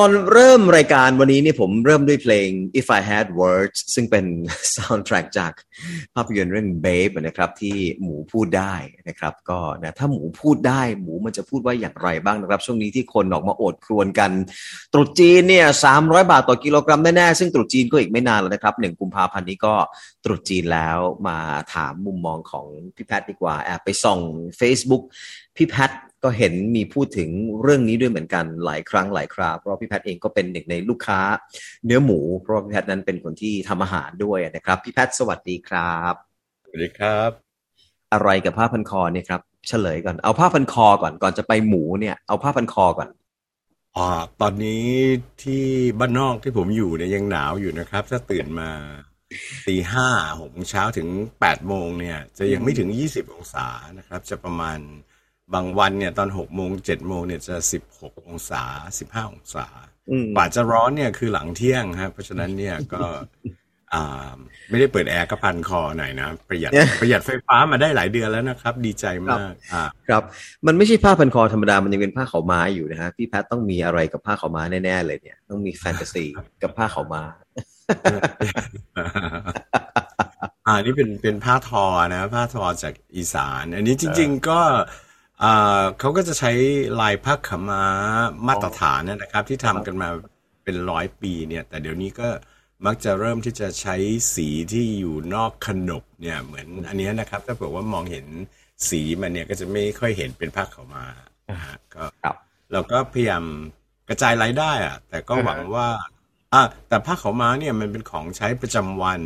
ตอนเริ่มรายการวันนี้นี่ผมเริ่มด้วยเพลง If I Had Words ซึ่งเป็น soundtrack จากภาพยนตร์เรื่อง Babe นะครับ ที่หมูพูดได้นะครับ ก็นะถ้าหมูพูดได้หมูมันจะพูดว่าอย่างไรบ้างนะครับ ช่วงนี้ที่คนออกมาโอดครวนกัน ตรุษจีนเนี่ยสามบาทต่อกิโลกรัมแน่ๆ ซึ่งตรุษจีนก็อีกไม่นานแล้วนะครับหนึ่งกุมภาพันธ์นี้ก็ตรุษจีนแล้วมาถามมุมมองของพี่แพทย์ดีกว่าแอบไปส่อง Facebook พี่แพทย์ก็เห็นมีพูดถึงเรื่องนี้ด้วยเหมือนกันหลายครั้งหลายคราเพราะพี่แพทย์เองก็เป็นหนึ่งในลูกค้า เนื้อหมูเพราะพี่แพทย์นั้นเป็นคนที่ทำอาหารด้วยนะครับ พี่แพทย์สวัสดีครับสวัสดีครับ อะไรกับผ้าพันคอเนี่ยครับเฉลยก่อนเอาผ้าพันคอก่อนก่อนจะไปหมูเนี่ยเอาผ้าพันคอก่อนอ๋อตอนนี้ที่บ้านนอกที่ผมอยู่เนี่ยยังหนาวอยู่นะครับ ถ้าตื่นมาตีห้าหกเช้าถึงแปดโมงเนี่ย จะยังไม่ถึงยี่สิบองศานะครับ จะประมาณ บางวันเนี่ยตอนหกโมงเจ็ดโมงเนี่ยจะสิบหกองศาสิบห้าองศากว่าจะร้อนเนี่ยคือหลังเที่ยงครับเพราะฉะนั้นเนี่ยก็อ่าไม่ได้เปิดแอร์ก็พันคอหน่อยนะประหยัดประหยัดไฟฟ้ามาได้หลายเดือนแล้วนะครับ ดีใจมากอ่าครับ มันไม่ใช่ผ้าพันคอธรรมดามันยังเป็นผ้าขาวม้าอยู่นะฮะพี่แพทต้องมีอะไรกับผ้าขาวม้าแน่ๆเลยเนี่ย ต้องมีแฟนตาซีกับผ้าขาวม้าอ่านี่เป็นเป็นผ้าทอนะ ผ้าทอจากอีสาน อันนี้จริง ๆ ก็เขาก็จะใช้ลายผ้าขม้ามาตรฐานนะครับ ที่ทำกันมาเป็นร้อยปีเนี่ย แต่เดี๋ยวนี้ก็มักจะเริ่มที่จะใช้สีที่อยู่นอกขนบเนี่ยเหมือนอันนี้นะครับ ถ้าเผื่อว่ามองเห็นสีมันเนี่ยก็จะไม่ค่อยเห็นเป็นผ้าขาวม้าก็เราก็พยายามกระจายรายได้อะแต่ก็หวังว่า อะแต่ผ้าขาวม้าเนี่ยมันเป็นของใช้ประจำวัน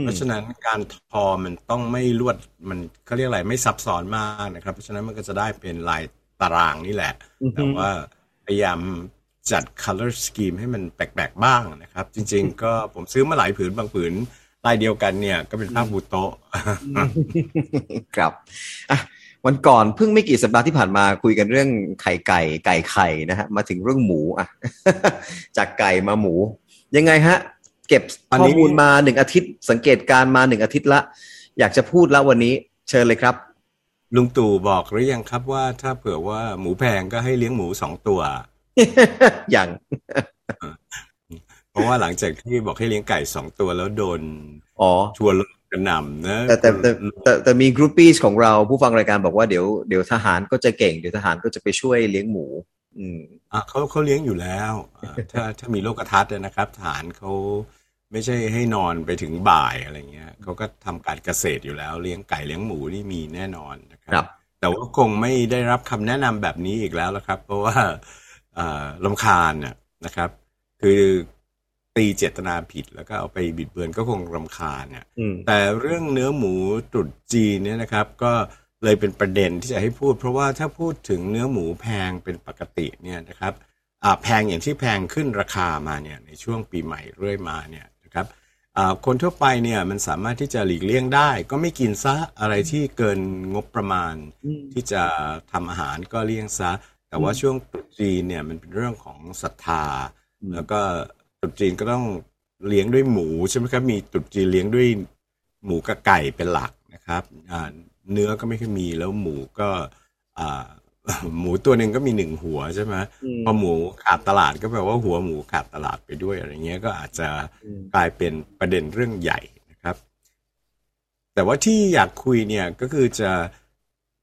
เพราะฉะนั้นการทอมันต้องไม่ลวดมันเขาเรียกอะไรไม่ซับซ้อนมากนะครับ เพราะฉะนั้นมันก็จะได้เป็นลายตารางนี่แหละ แต่ว่าพยายามจัด color scheme ให้มันแปลกๆบ้างนะครับ จริง ๆ ก็ผมซื้อมาหลายผืนบางผืนลายเดียวกันเนี่ยก็เป็นผ้าบูโตครับอะวันก่อนเพิ่งไม่กี่สัปดาห์ที่ผ่านมาคุยกันเรื่องไข่ไก่ไก่ไข่นะฮะมาถึงเรื่องหมูอะ จากไก่มาหมู ยังไงฮะ เก็บข้อมูลมาหนึ่งอาทิตย์ สังเกตการมาหนึ่งอาทิตย์ละ อยากจะพูดแล้ววันนี้เชิญเลยครับ ลุงตู่บอกหรือยังครับว่าถ้าเผื่อว่าหมูแพงก็ให้เลี้ยงหมูสองตัวอย่างเพราะว่าหลังจากที่บอกให้เลี้ยงไก่สองตัวแล้วโดน อ๋อชวนกระหน่ำนะแต่แต่แต่แต่แต่มี groupie ของเราผู้ฟังรายการบอกว่าเดี๋ยวเดี๋ยวทหารก็จะเก่งเดี๋ยวทหารก็จะไปช่วยเลี้ยงหมู อืมอะเขาเขาเลี้ยงอยู่แล้วถ้าถ้ามีโลกทัศน์นะครับทหารเขาไม่ใช่ให้นอนไปถึงบ่ายอะไรเงี้ยเขาก็ทำการเกษตรอยู่แล้ว เลี้ยงไก่เลี้ยงหมูนี่มีแน่นอนนะครับแต่ว่าคงไม่ได้รับคำแนะนำแบบนี้อีกแล้วละครับ เพราะว่ารำคาญนะครับ คือตีเจตนาผิดแล้วก็เอาไปบิดเบือนก็คงรำคาญเนี่ยแต่เรื่องเนื้อหมูตรุษจีนเนี่ยนะครับ ก็ เลยเป็นประเด็นที่จะให้พูด เพราะว่าถ้าพูดถึงเนื้อหมูแพงเป็นปกติเนี่ยนะครับแพงอย่างที่แพงขึ้นราคามาเนี่ยในช่วงปีใหม่เรื่อยมาเนี่ยนะครับคนทั่วไปเนี่ยมันสามารถที่จะหลีกเลี่ยงได้ ก็ไม่กินซะอะไรที่เกินงบประมาณ ที่จะทำอาหารก็เลี่ยงซะ แต่ว่าช่วงตรุษจีนเนี่ยมันเป็นเรื่องของศรัทธา แล้วก็ตุจีนก็ต้องเลี้ยงด้วยหมูใช่ไหมครับมีตุจีนเลี้ยงด้วยหมูกับไก่เป็นหลักนะครับ เนื้อก็ไม่ค่อยมีแล้วหมูก็หมูตัวหนึ่งก็มีหนึ่งหัวใช่ไหมพอหมูขาดตลาดก็แปลว่าหัวหมูขาดตลาดไปด้วยอะไรเงี้ยก็อาจจะกลายเป็นประเด็นเรื่องใหญ่นะครับ แต่ว่าที่อยากคุยเนี่ยก็คือจะ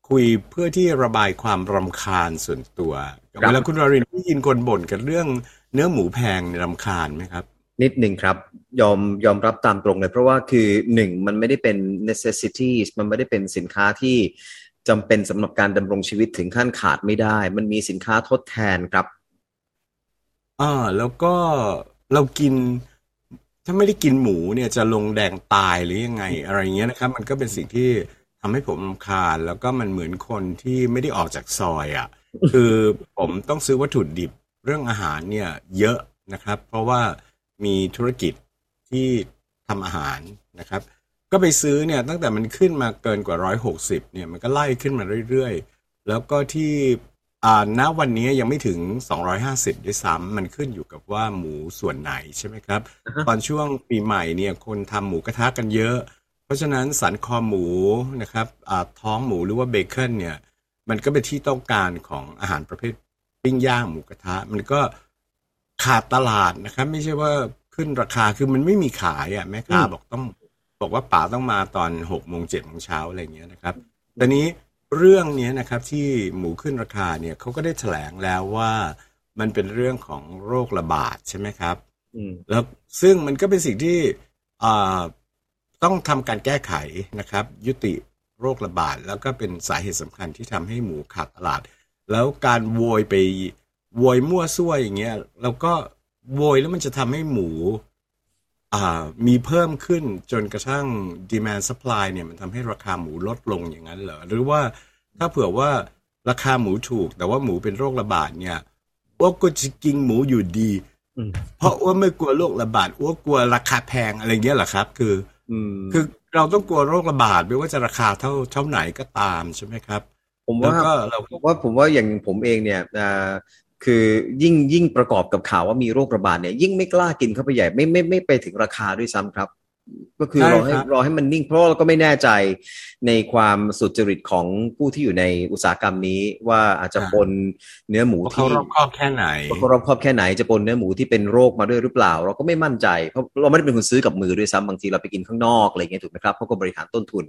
คุยเพื่อที่ระบายความรำคาญส่วนตัวเวลาคุณวารินได้ยินคนบ่นกันเรื่องเนื้อหมูแพงในรำคาญไหมครับ นิดหนึ่งครับ ยอมยอมรับตามตรงเลย เพราะว่าคือหนึ่งมันไม่ได้เป็น necessities มันไม่ได้เป็นสินค้าที่จำเป็นสำหรับการดำรงชีวิตถึงขั้นขาดไม่ได้ มันมีสินค้าทดแทนครับอ่าแล้วก็เรากินถ้าไม่ได้กินหมูเนี่ยจะลงแดงตายหรือยังไงอะไรเงี้ยนะครับ มันก็เป็นสิ่งที่ทำให้ผมรำคาญแล้วก็มันเหมือนคนที่ไม่ได้ออกจากซอยอะ่ะ คือผมต้องซื้อวัตถุดิบเรื่องอาหารเนี่ย เยอะนะครับ เพราะว่า มีธุรกิจที่ทำอาหารนะครับ ก็ไปซื้อเนี่ยตั้งแต่มันขึ้นมาเกินกว่าร้อยหกสิบเนี่ยมันก็ไล่ขึ้นมาเรื่อยๆ แล้วก็ที่อ่าณวันนี้ยังไม่ถึง 250ด้วยซ้ำมันขึ้นอยู่กับว่าหมูส่วนไหนใช่ไหมครับ ตอนช่วงปีใหม่เนี่ยคนทำหมูกระทะกันเยอะ เพราะฉะนั้นสันคอหมูนะครับท้องหมูหรือว่าเบคอนเนี่ยมันก็เป็นที่ต้องการของอาหารประเภทปิ้งย่างหมูกระทะ มันก็ ขาดตลาดนะครับ ไม่ใช่ว่าขึ้นราคาคือมันไม่มีขายอะแม่ค้าบอกต้องบอกว่าป๋าต้องมาตอนหกโมงเจ็ดโมงเช้าอะไรเงี้ยนะครับแต่นี้เรื่องนี้นะครับที่หมูขึ้นราคาเนี่ยเขาก็ได้แถลงแล้วว่ามันเป็นเรื่องของโรคระบาดใช่ไหมครับแล้วซึ่งมันก็เป็นสิ่งที่ต้องทำการแก้ไขนะครับ ยุติโรคระบาด แล้วก็เป็นสาเหตุสำคัญที่ทำให้หมูขาดตลาด แล้วการโวยไป โวยมั่วซั่วอย่างเงี้ยแล้วก็โวยแล้วมันจะทำให้หมูมีเพิ่มขึ้นจนกระทั่ง demand supply เนี่ยมันทำให้ราคาหมูลดลงอย่างนั้นเหรอหรือว่าถ้าเผื่อว่าราคาหมูถูก แต่ว่าหมูเป็นโรคระบาดเนี่ยอ้วก็จะกินหมูอยู่ดีเพราะอ้วไม่กลัวโรคระบาดอ้วกลัวราคาแพงอะไรเงี้ยเหรอครับ คือคือเราต้องกลัวโรคระบาดไม่ว่าจะราคาเท่าเท่าไหนก็ตามใช่ไหมครับ ผมว่าเราผมว่าผมว่าอย่างผมเองเนี่ย คือยิ่งยิ่งประกอบกับข่าวว่ามีโรคระบาดเนี่ยยิ่งไม่กล้ากินเข้าไปใหญ่ไม่ไม่ไม่ไปถึงราคาด้วยซ้ำครับ ก็คือรอให้รอให้มันนิ่งเพราะเราก็ไม่แน่ใจในความสุจริตของผู้ที่อยู่ในอุตสาหกรรมนี้ ว่าอาจจะปนเนื้อหมูที่เขารอบครอบแค่ไหนเขารอบครอบแค่ไหนจะปนเนื้อหมูที่เป็นโรคมาด้วยหรือเปล่า เราก็ไม่มั่นใจเพราะเราไม่ได้เป็นคนซื้อกับมือด้วยซ้ำบางทีเราไปกินข้างนอกอะไรเงี้ยถูกไหมครับเขาก็บริหารต้นทุน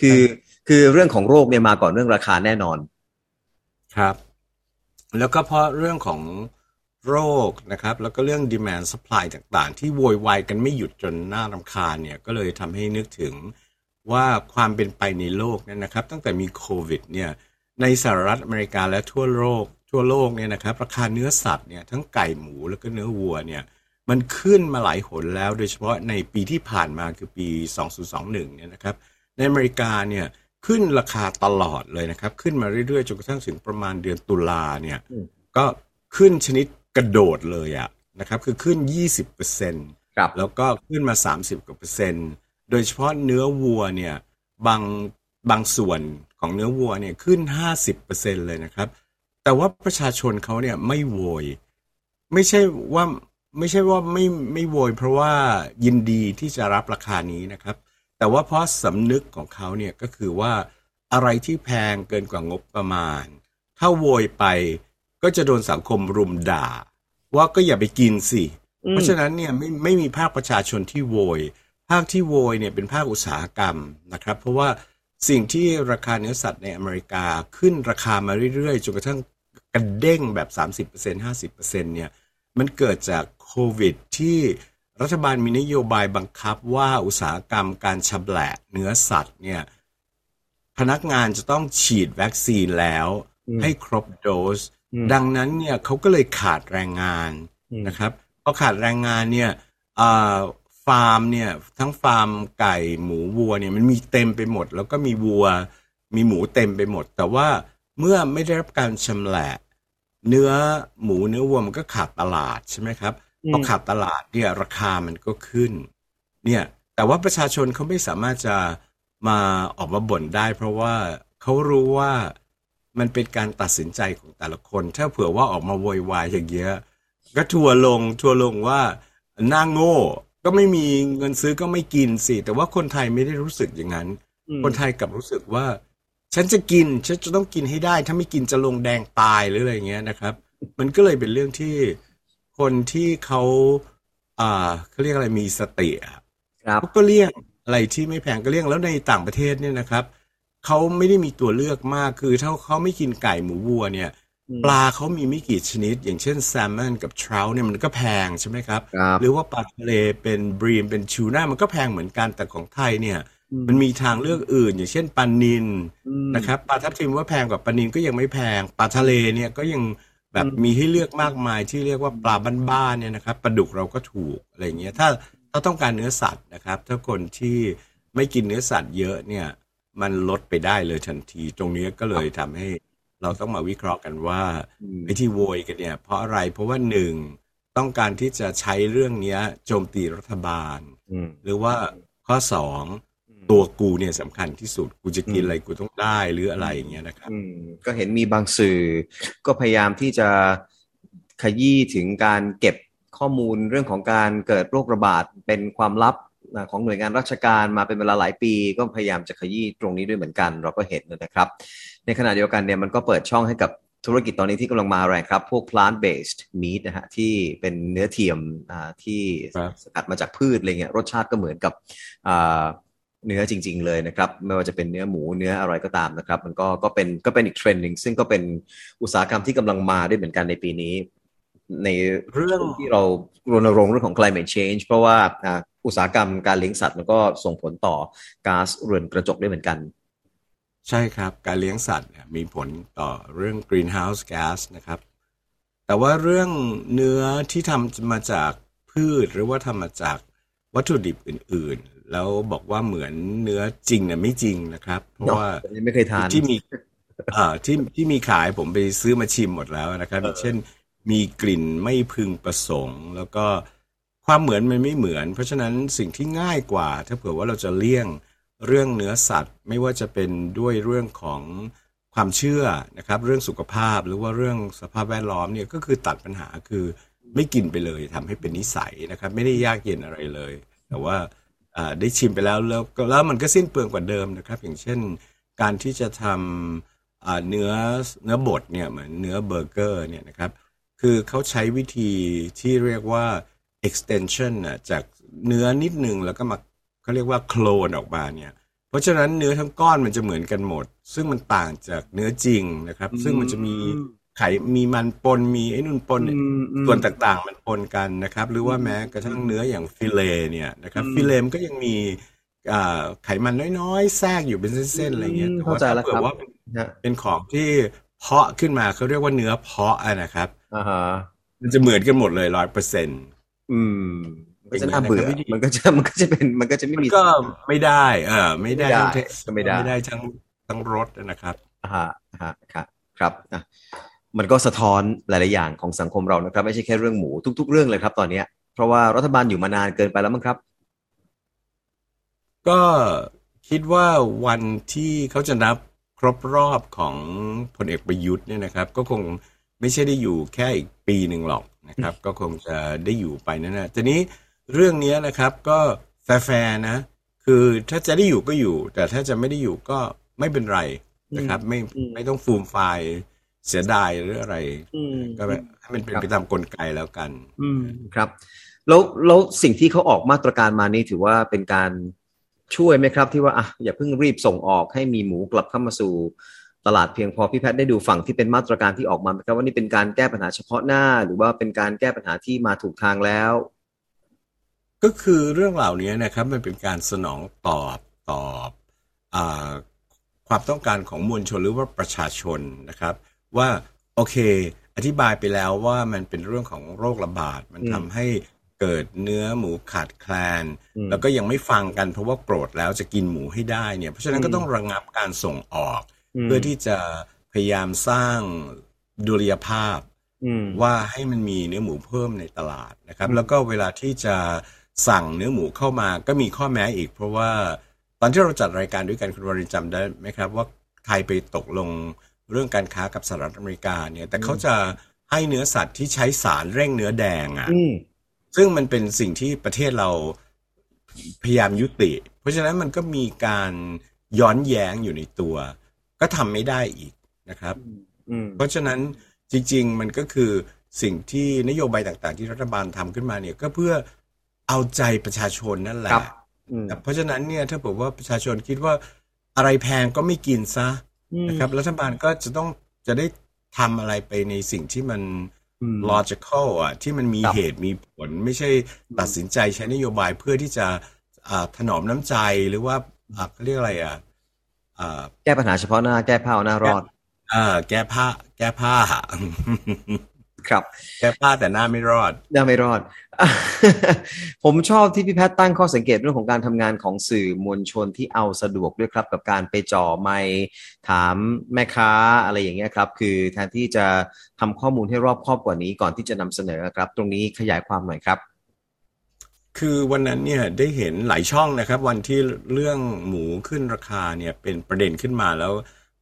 คือคือเรื่องของโรคเนี่ยมาก่อนเรื่องราคาแน่นอน ครับ แล้วก็เพราะเรื่องของโรคนะครับ แล้วก็เรื่อง demand supply ต่างๆ ที่โวยวายกันไม่หยุดจนน่ารำคาญเนี่ย ก็เลยทำให้นึกถึงว่าความเป็นไปในโลกเนี่ยนะครับ ตั้งแต่มีโควิดเนี่ยในสหรัฐอเมริกาและทั่วโลก ทั่วโลกเนี่ยนะครับ ราคาเนื้อสัตว์เนี่ยทั้งไก่หมูแล้วก็เนื้อวัวเนี่ยมันขึ้นมาหลายหนแล้ว โดยเฉพาะในปีที่ผ่านมาคือปี 2021เนี่ยนะครับ ในอเมริกาเนี่ย ขึ้นราคาตลอดเลยนะครับ ขึ้นมาเรื่อยๆจนกระทั่งถึงประมาณเดือนตุลาเนี่ยก็ขึ้นชนิดกระโดดเลยอะนะครับคือขึ้น 20เปอร์เซ็นต์แล้วก็ขึ้นมา 30กว่าเปอร์เซ็นต์โดยเฉพาะเนื้อวัวเนี่ยบางบางส่วนของเนื้อวัวเนี่ยขึ้น 50เปอร์เซ็นเลยนะครับ แต่ว่าประชาชนเขาเนี่ยไม่โวย ไม่ใช่ว่าไม่ใช่ว่าไม่ไม่โวยเพราะว่ายินดีที่จะรับราคานี้นะครับ แต่ว่าเพราะสำนึกของเขาเนี่ยก็คือว่าอะไรที่แพงเกินกว่างบประมาณ ถ้าโวยไปก็จะโดนสังคมรุมด่า ว่าก็อย่าไปกินสิ เพราะฉะนั้นเนี่ยไม่ไม่มีภาคประชาชนที่โวย ภาคที่โวยเนี่ยเป็นภาคอุตสาหกรรมนะครับ เพราะว่าสิ่งที่ราคาเนื้อสัตว์ในอเมริกาขึ้นราคามาเรื่อยๆจนกระทั่งกระเด้งแบบ 30% 50%เนี่ยมันเกิดจากโควิดที่ รัฐบาลมีนโยบายบังคับว่าอุตสาหกรรมการชำแหละเนื้อสัตว์เนี่ยพนักงานจะต้องฉีดวัคซีนแล้วให้ครบโดส ดังนั้นเนี่ยเขาก็เลยขาดแรงงานนะครับพอขาดแรงงานเนี่ยฟาร์มเนี่ยทั้งฟาร์มไก่หมูวัวเนี่ยมันมีเต็มไปหมด แล้วก็มีวัวมีหมูเต็มไปหมด แต่ว่าเมื่อไม่ได้รับการชำแหละ เนื้อหมูเนื้อวัวมันก็ขาดตลาดใช่ไหมครับ พอขาดตลาดเนี่ยราคามันก็ขึ้น เนี่ย แต่ว่าประชาชนเขาไม่สามารถจะมาออกมาบ่นได้ เพราะว่าเขารู้ว่ามันเป็นการตัดสินใจของแต่ละคน ถ้าเผื่อว่าออกมาโวยวายอย่างเงี้ยก็ทัวลงทัวลงว่าหน้าโง่ก็ไม่มีเงินซื้อก็ไม่กินสิ แต่ว่าคนไทยไม่ได้รู้สึกอย่างนั้น คนไทยกลับรู้สึกว่า ฉันจะกิน ฉันจะต้องกินให้ได้ ถ้าไม่กินจะลงแดงตายหรืออะไรเงี้ยนะครับ มันก็เลยเป็นเรื่องที่ คนที่เขาอ่าเขาเรียกอะไรมีสติอะครับก็เลี่ยงอะไรที่ไม่แพงก็เลี่ยงแล้วในต่างประเทศเนี่ยนะครับเขาไม่ได้มีตัวเลือกมากคือถ้าเขาไม่กินไก่หมูวัวเนี่ยปลาเขามีไม่กี่ชนิด อย่างเช่นแซลมอนกับทราเนี่ยมันก็แพงใช่ไหมครับรบหรือว่าปลาทะเลเป็นบรีมเป็นชูน่ามันก็แพงเหมือนกันแต่ของไทยเนี่ย มันมีทางเลือกอื่น อย่างเช่นปลานินนะครับปลาทับทิมว่าแพงกว่าปลานินก็ยังไม่แพงปลาทะเลเนี่ยก็ยัง แบบมีให้เลือกมากมายที่เรียกว่าปลาบ้านๆเนี่ยนะครับปลาดุกเราก็ถูกอะไรเงี้ยถ้าถ้าต้องการเนื้อสัตว์นะครับ ถ้าคนที่ไม่กินเนื้อสัตว์เยอะเนี่ย มันลดไปได้เลยทันที ตรงนี้ก็เลยทำให้เราต้องมาวิเคราะห์กันว่าไอ้ที่โวยกันเนี่ย เพราะอะไรเพราะว่าหนึ่งต้องการที่จะใช้เรื่องเนี้ยโจมตีรัฐบาล หรือว่าข้อสอง ตัวกูเนี่ยสำคัญที่สุดกูจะกินอะไรกูต้องได้หรืออะไรอย่างเงี้ยนะครับก็เห็นมีบางสื่อ ก็พยายามที่จะขยี้ถึงการเก็บข้อมูลเรื่องของการเกิดโรคระบาดเป็นความลับของหน่วยงานราชการมาเป็นเวลาหลายปี ก็พยายามจะขยี้ตรงนี้ด้วยเหมือนกัน เราก็เห็นนะครับ ในขณะเดียวกันเนี่ยมันก็เปิดช่องให้กับธุรกิจตอนนี้ที่กำลังมาแรงครับ พวก plant based meat นะฮะที่เป็นเนื้อเทียมที่สกัดมาจากพืชอะไรเงี้ยรสชาติก็เหมือนกับ เนื้อจริง ๆ เลยนะครับ ไม่ว่าจะเป็นเนื้อหมูเนื้ออะไรก็ตามนะครับ มันก็ก็เป็นก็เป็นอีกเทรนด์หนึ่งซึ่งก็เป็นอุตสาหกรรมที่กำลังมาด้วยเหมือนกันในปีนี้ ในเรื่องที่เรารณรงค์เรื่องของ climate change เพราะว่าอุตสาหกรรมการเลี้ยงสัตว์มันก็ส่งผลต่อก๊าซเรือนกระจกได้เหมือนกัน ใช่ครับ การเลี้ยงสัตว์มีผลต่อเรื่อง greenhouse gas นะครับ แต่ว่าเรื่องเนื้อที่ทำมาจากพืชหรือว่าทำมาจากวัตถุดิบอื่น แล้วบอกว่าเหมือนเนื้อจริงเนี่ยไม่จริงนะครับ เพราะว่าไม่เคยทานที่มีอ่าที่ที่มีขายผมไปซื้อมาชิมหมดแล้วนะครับเช่นมีกลิ่นไม่พึงประสงค์ แล้วก็ความเหมือนมันไม่เหมือน เพราะฉะนั้นสิ่งที่ง่ายกว่า ถ้าเผื่อว่าเราจะเลี่ยงเรื่องเนื้อสัตว์ ไม่ว่าจะเป็นด้วยเรื่องของความเชื่อนะครับ เรื่องสุขภาพหรือว่าเรื่องสภาพแวดล้อมเนี่ยก็คือตัดปัญหาคือไม่กินไปเลยทำให้เป็นนิสัยนะครับ ไม่ได้ยากเย็นอะไรเลย แต่ว่า ได้ชิมไปแล้วแล้วแล้วมันก็สิ้นเปลืองกว่าเดิมนะครับ อย่างเช่น การที่จะทำเนื้อเนื้อบดเนี่ยเหมือนเนื้อเบอร์เกอร์เนี่ยนะครับคือเขาใช้วิธีที่เรียกว่า extension น่ะจากเนื้อนิดนึงแล้วก็มาเขาเรียกว่าโคลนออกมาเนี่ย เพราะฉะนั้นเนื้อทั้งก้อนมันจะเหมือนกันหมด ซึ่งมันต่างจากเนื้อจริงนะครับ ซึ่งมันจะมี ไขมีมันปนมีไอ้นุ่นปนส่วนต่างๆ มันปนกันนะครับ หรือว่าแม้กระทั่งเนื้ออย่างฟิเลเนี่ยนะครับ ฟิเลมก็ยังมีไขมันน้อยๆแทรกอยู่เป็นเส้นๆอะไรเงี้ยเข้าใจแล้วครับว่าเป็นของที่เพาะขึ้นมาเขาเรียกว่าเนื้อเพาะนะครับอ่าฮะมันจะเหมือนกันหมดเลยร้อยเปอร์เซ็นต์อืมก็จะน่าเบื่อมันก็จะมันก็จะเป็นมันก็จะไม่มีก็ไม่ได้ เออ ไม่ได้ก็ไม่ได้ไม่ได้ทั้งทั้งรถนะครับอ่าฮะครับครับอะ มันก็สะท้อนหลาย ๆ อย่างของสังคมเรานะครับ ไม่ใช่แค่เรื่องหมูทุก ๆ เรื่องเลยครับ ตอนนี้เพราะว่ารัฐบาลอยู่มานานเกินไปแล้วมั้งครับ ก็คิดว่าวันที่เขาจะนับครบรอบของพลเอกประยุทธ์เนี่ยนะครับ ก็คงไม่ใช่ได้อยู่แค่อีกปีหนึ่งหรอกนะครับ ก็คงจะได้อยู่ไปนั่นแหละทีนี้เรื่องนี้นะครับก็แฟร์นะ คือถ้าจะได้อยู่ก็อยู่ แต่ถ้าจะไม่ได้อยู่ก็ไม่เป็นไรนะครับ ไม่ไม่ต้องฟูมไฟล์ เสียดายหรืออะไรก็แบบให้มันเป็นไปตามกลไกแล้วกัน อืมครับ แล้วแล้วสิ่งที่เขาออกมาตรการมานี่ถือว่าเป็นการช่วยไหมครับ ที่ว่าอะอย่าเพิ่งรีบส่งออกให้มีหมูกลับเข้ามาสู่ตลาดเพียงพอพี่แพทย์ได้ดูฝั่งที่เป็นมาตรการที่ออกมาไหมครับว่านี่เป็นการแก้ปัญหาเฉพาะหน้า หรือว่าเป็นการแก้ปัญหาที่มาถูกทางแล้ว ก็คือเรื่องเหล่านี้นะครับ มันเป็นการสนองตอบตอบอความต้องการของมวลชนหรือว่าประชาชนนะครับ ว่าโอเค อธิบายไปแล้วว่ามันเป็นเรื่องของโรคระบาด มันทำให้เกิดเนื้อหมูขาดแคลน แล้วก็ยังไม่ฟังกันเพราะว่าโกรธแล้วจะกินหมูให้ได้เนี่ย เพราะฉะนั้นก็ต้องระงงับการส่งออก เพื่อที่จะพยายามสร้างดุลยภาพว่าให้มันมีเนื้อหมูเพิ่มในตลาดนะครับ แล้วก็เวลาที่จะสั่งเนื้อหมูเข้ามาก็มีข้อแม้อีก เพราะว่าตอนที่เราจัดรายการด้วยกันคุณวรินจำได้ไหมครับ ว่าไทยไปตกลง เรื่องการค้ากับสหรัฐอเมริกาเนี่ย แต่เขาจะให้เนื้อสัตว์ที่ใช้สารเร่งเนื้อแดงอะ่ะซึ่งมันเป็นสิ่งที่ประเทศเราพยายามยุติ เพราะฉะนั้นมันก็มีการย้อนแย้งอยู่ในตัว ก็ทำไม่ได้อีกนะครับเพราะฉะนั้นจริง ๆ มันก็คือสิ่งที่นโยบายต่างๆ ที่รัฐบาลทำขึ้นมาเนี่ย ก็เพื่อเอาใจประชาชนนั่นแหละเพราะฉะนั้นเนี่ยถ้าบอกว่าประชาชนคิดว่าอะไรแพงก็ไม่กินซะ นะครับรัฐบาลก็จะต้องจะได้ทำอะไรไปในสิ่งที่มัน logical อะที่มันมีเหตุมีผลไม่ใช่ตัดสินใจใช้นโยบายเพื่อที่จะถนอมน้ำใจหรือว่าเขาเรียกอะไรอะแก้ปัญหาเฉพาะหน้า แก้ผ้าหน้ารอดอ่าแก้ผ้า แก้ผ้า ครับแก้ผ้าแต่หน้าไม่รอดหน้าไม่รอด ผมชอบที่พี่แพทย์ตั้งข้อสังเกตเรื่องของการทำงานของสื่อมวลชนที่เอาสะดวกด้วยครับ กับการไปจ่อไมถามแม่ค้าอะไรอย่างเงี้ยครับ คือแทนที่จะทำข้อมูลให้รอบครอบกว่านี้ก่อนที่จะนำเสนอครับ ตรงนี้ขยายความหน่อยครับคือวันนั้นเนี่ยได้เห็นหลายช่องนะครับ วันที่เรื่องหมูขึ้นราคาเนี่ยเป็นประเด็นขึ้นมาแล้ว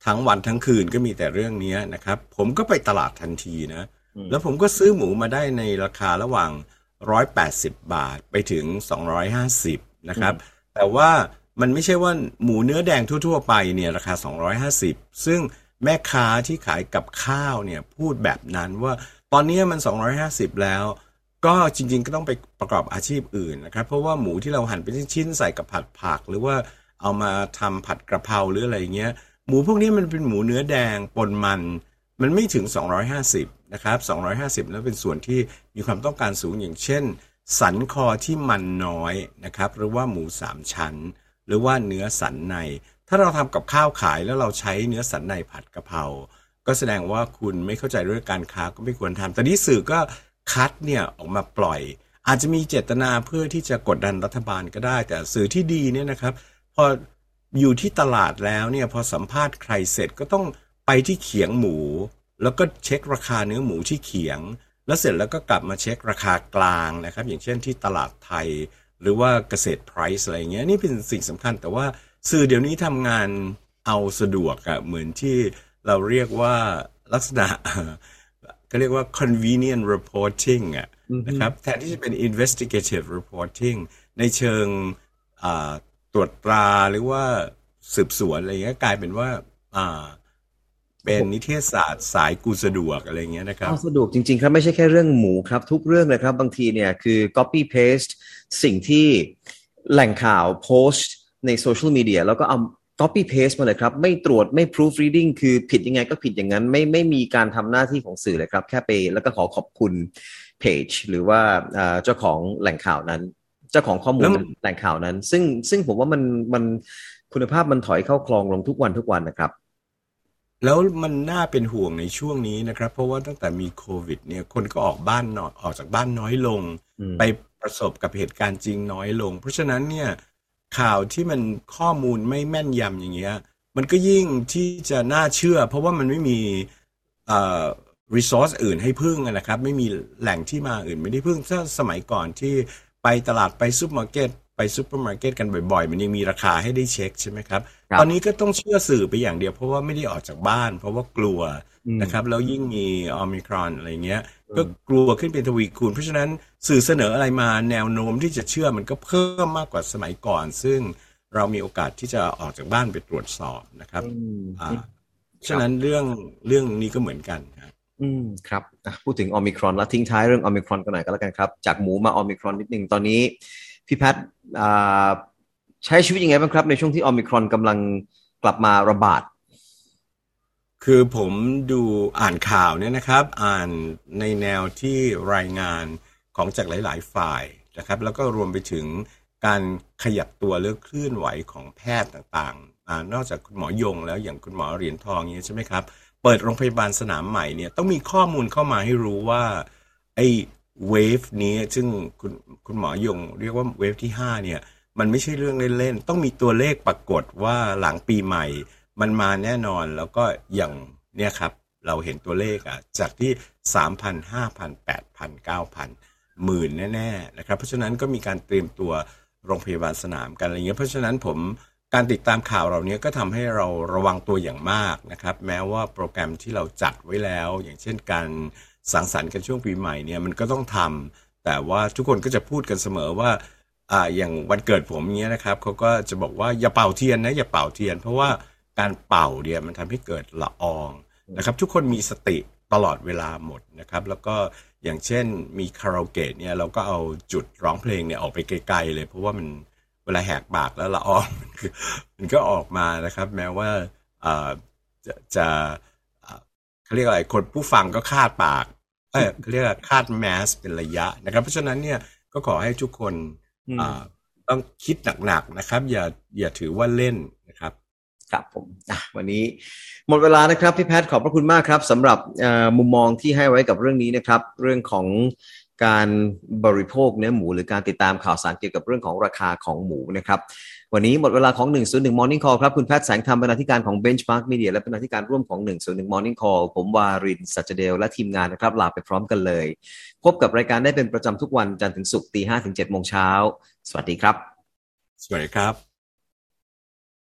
ทั้งวันทั้งคืนก็มีแต่เรื่องนี้นะครับ ผมก็ไปตลาดทันทีนะ แล้วผมก็ซื้อหมูมาได้ในราคาระหว่าง 180 บาทไปถึง 250 นะครับ แต่ว่ามันไม่ใช่ว่าหมูเนื้อแดงทั่ว ๆ ไปเนี่ยราคา 250 ซึ่งแม่ค้าที่ขายกับข้าวเนี่ยพูดแบบนั้นว่าตอนนี้มัน 250 แล้ว ก็จริง ๆ ก็ต้องไปประกอบอาชีพอื่นนะครับ เพราะว่าหมูที่เราหั่นเป็นชิ้นๆใส่กับผัดผัก หรือว่าเอามาทำผัดกระเพราหรืออะไรเงี้ยหมูพวกนี้มันเป็นหมูเนื้อแดงปนมัน มันไม่ถึง 250 นะครับ250 แล้วเป็นส่วนที่มีความต้องการสูงอย่างเช่น สันคอที่มันน้อยนะครับ หรือว่าหมูสามชั้น หรือว่าเนื้อสันใน ถ้าเราทำกับข้าวขายแล้วเราใช้เนื้อสันในผัดกะเพราก็แสดงว่าคุณไม่เข้าใจเรื่องการค้าก็ไม่ควรทำแต่นี่สื่อก็คัดเนี่ยออกมาปล่อย อาจจะมีเจตนาเพื่อที่จะกดดันรัฐบาลก็ได้ แต่สื่อที่ดีเนี่ยนะครับ พออยู่ที่ตลาดแล้วเนี่ยพอสัมภาษณ์ใครเสร็จก็ต้องไปที่เขียงหมู แล้วก็เช็คราคาเนื้อหมูที่เขียง แล้วเสร็จแล้วก็กลับมาเช็คราคากลางนะครับ อย่างเช่นที่ตลาดไทย หรือว่าเกษตรไพรซ์อะไรเงี้ยนี่เป็นสิ่งสำคัญ แต่ว่าสื่อเดี๋ยวนี้ทำงานเอาสะดวกอะเหมือนที่เราเรียกว่าลักษณะก็เรียกว่า convenient reporting อะนะครับแทนที่จะเป็น investigative reporting ในเชิงตรวจตราหรือว่าสืบสวนอะไรเงี้ยกลายเป็นว่าอ่า เป็นนิเทศศาสตร์สายกูสะดวกอะไรเงี้ยนะครับสะดวกจริงๆครับไม่ใช่แค่เรื่องหมูครับ ทุกเรื่องเลยครับ บางทีเนี่ยคือ copy paste สิ่งที่แหล่งข่าวโพสต์ในโซเชียลมีเดียแล้วก็เอา copy paste มาเลยครับ ไม่ตรวจไม่ proof reading คือผิดยังไงก็ผิดอย่างนั้น ไม่ไม่มีการทำหน้าที่ของสื่อเลยครับ แค่ไปแล้วก็ขอขอบคุณเพจหรือว่าเจ้าของแหล่งข่าวนั้น เจ้าของข้อมูลแหล่งข่าวนั้น ซึ่งซึ่งผมว่ามันมันคุณภาพมันถอยเข้าคลองลงทุกวันทุกวันนะครับ แล้วมันน่าเป็นห่วงในช่วงนี้นะครับ เพราะว่าตั้งแต่มีโควิด เนี่ย คนก็ออกบ้านนออกจากบ้านน้อยลง ไปประสบกับเหตุการณ์จริงน้อยลง เพราะฉะนั้นเนี่ยข่าวที่มันข้อมูลไม่แม่นยำอย่างเงี้ย มันก็ยิ่งที่จะน่าเชื่อ เพราะว่ามันไม่มีเอ่อ resource อื่นให้พึ่งนะครับ ไม่มีแหล่งที่มาอื่นให้ได้พึ่งถ้าสมัยก่อนที่ไปตลาดไปซูเปอร์มาร์เก็ต ไปซูเปอร์มาร์เก็ตกันบ่อยๆ มันยังมีราคาให้ได้เช็คใช่ไหมครับ ตอนนี้ก็ต้องเชื่อสื่อไปอย่างเดียวเพราะว่าไม่ได้ออกจากบ้าน เพราะว่ากลัวนะครับแล้วยิ่งมีโอมิครอนอะไรเงี้ย ก็กลัวขึ้นเป็นทวีคูณ เพราะฉะนั้นสื่อเสนออะไรมาแนวโน้มที่จะเชื่อมันก็เพิ่มมากกว่าสมัยก่อน ซึ่งเรามีโอกาสที่จะออกจากบ้านไปตรวจสอบนะครับอ่าฉะนั้นเรื่องเรื่องนี้ก็เหมือนกันครับอืมครับพูดถึงออมิครอนแล้วทิ้งท้ายเรื่องออมิครอนกันหน่อยก็แล้วกันครับ จากหมูมาออมิครอนนิดนึงตอนนี้ พี่แพทใช้ชีวิตยังไงบ้างครับ ในช่วงที่ออมิครอนกำลังกลับมาระบาด คือผมดูอ่านข่าวเนี่ยนะครับ อ่านในแนวที่รายงานของจากหลาย ๆ ฝ่ายนะครับ แล้วก็รวมไปถึงการขยับตัวเลือกเคลื่อนไหวของแพทย์ต่างๆ นอกจากคุณหมอยงแล้วอย่างคุณหมอเหรียญทองนี้ใช่ไหมครับ เปิดโรงพยาบาลสนามใหม่เนี่ยต้องมีข้อมูลเข้ามาให้รู้ว่าไอ้ เวฟนี้ซึ่งคุณคุณหมอยงเรียกว่าเวฟที่ห้าเนี่ย มันไม่ใช่เรื่องเล่นๆ ต้องมีตัวเลขปรากฏว่าหลังปีใหม่ มันมาแน่นอนแล้วก็อย่างเนี่ยครับ เราเห็นตัวเลขอะจากที่สามพันห้าพันแปดพันเก้าพันหมื่นแน่ๆนะครับ เพราะฉะนั้นก็มีการเตรียมตัวโรงพยาบาลสนามกันอะไรเงี้ยเพราะฉะนั้นผมการติดตามข่าวเรานี้ก็ทำให้เราระวังตัวอย่างมากนะครับ แม้ว่าโปรแกรมที่เราจัดไว้แล้ว อย่างเช่นการ สังสรรค์กันช่วงปีใหม่เนี่ยมันก็ต้องทำแต่ว่าทุกคนก็จะพูดกันเสมอว่าอ่าอย่างวันเกิดผมเงี้ยนะครับเขาก็จะบอกว่าอย่าเป่าเทียนนะอย่าเป่าเทียน เพราะว่าการเป่าเนี่ยมันทำให้เกิดละอองนะครับ ทุกคนมีสติตลอดเวลาหมดนะครับ แล้วก็อย่างเช่นมีคาราโอเกะเนี่ยเราก็เอาจุดร้องเพลงเนี่ยออกไปไกลๆเลย เพราะว่ามันเวลาแหกปากแล้วละอองมันก็ออกมานะครับ แม้ว่าจะจะเขาเรียกอะไรคนผู้ฟังก็คาดปาก เออเขาเรียกคาดแมสเป็นระยะนะครับ เพราะฉะนั้นเนี่ยก็ขอให้ทุกคนต้องคิดหนักๆนะครับ อย่าอย่าถือว่าเล่นนะครับครับผมวันนี้หมดเวลานะครับพี่แพทย์ขอบพระคุณมากครับสำหรับมุมมองที่ให้ไว้กับเรื่องนี้นะครับ เรื่องของการบริโภคเนื้อหมูหรือการติดตามข่าวสารเกี่ยวกับเรื่องของราคาของหมูนะครับ วันนี้หมดเวลาของ 101 Morning Call ครับ คุณแพทย์แสงธรรมบรรณาธิการของ Benchmark Media และบรรณาธิการร่วมของ 101 Morning Call ผมวารินสัจเดลและทีมงานนะครับ ลาไปพร้อมกันเลย พบกับรายการได้เป็นประจำทุกวันจันทร์ถึงศุกร์ตี5ถึง7โมงเช้า สวัสดีครับ สวัสดีครับ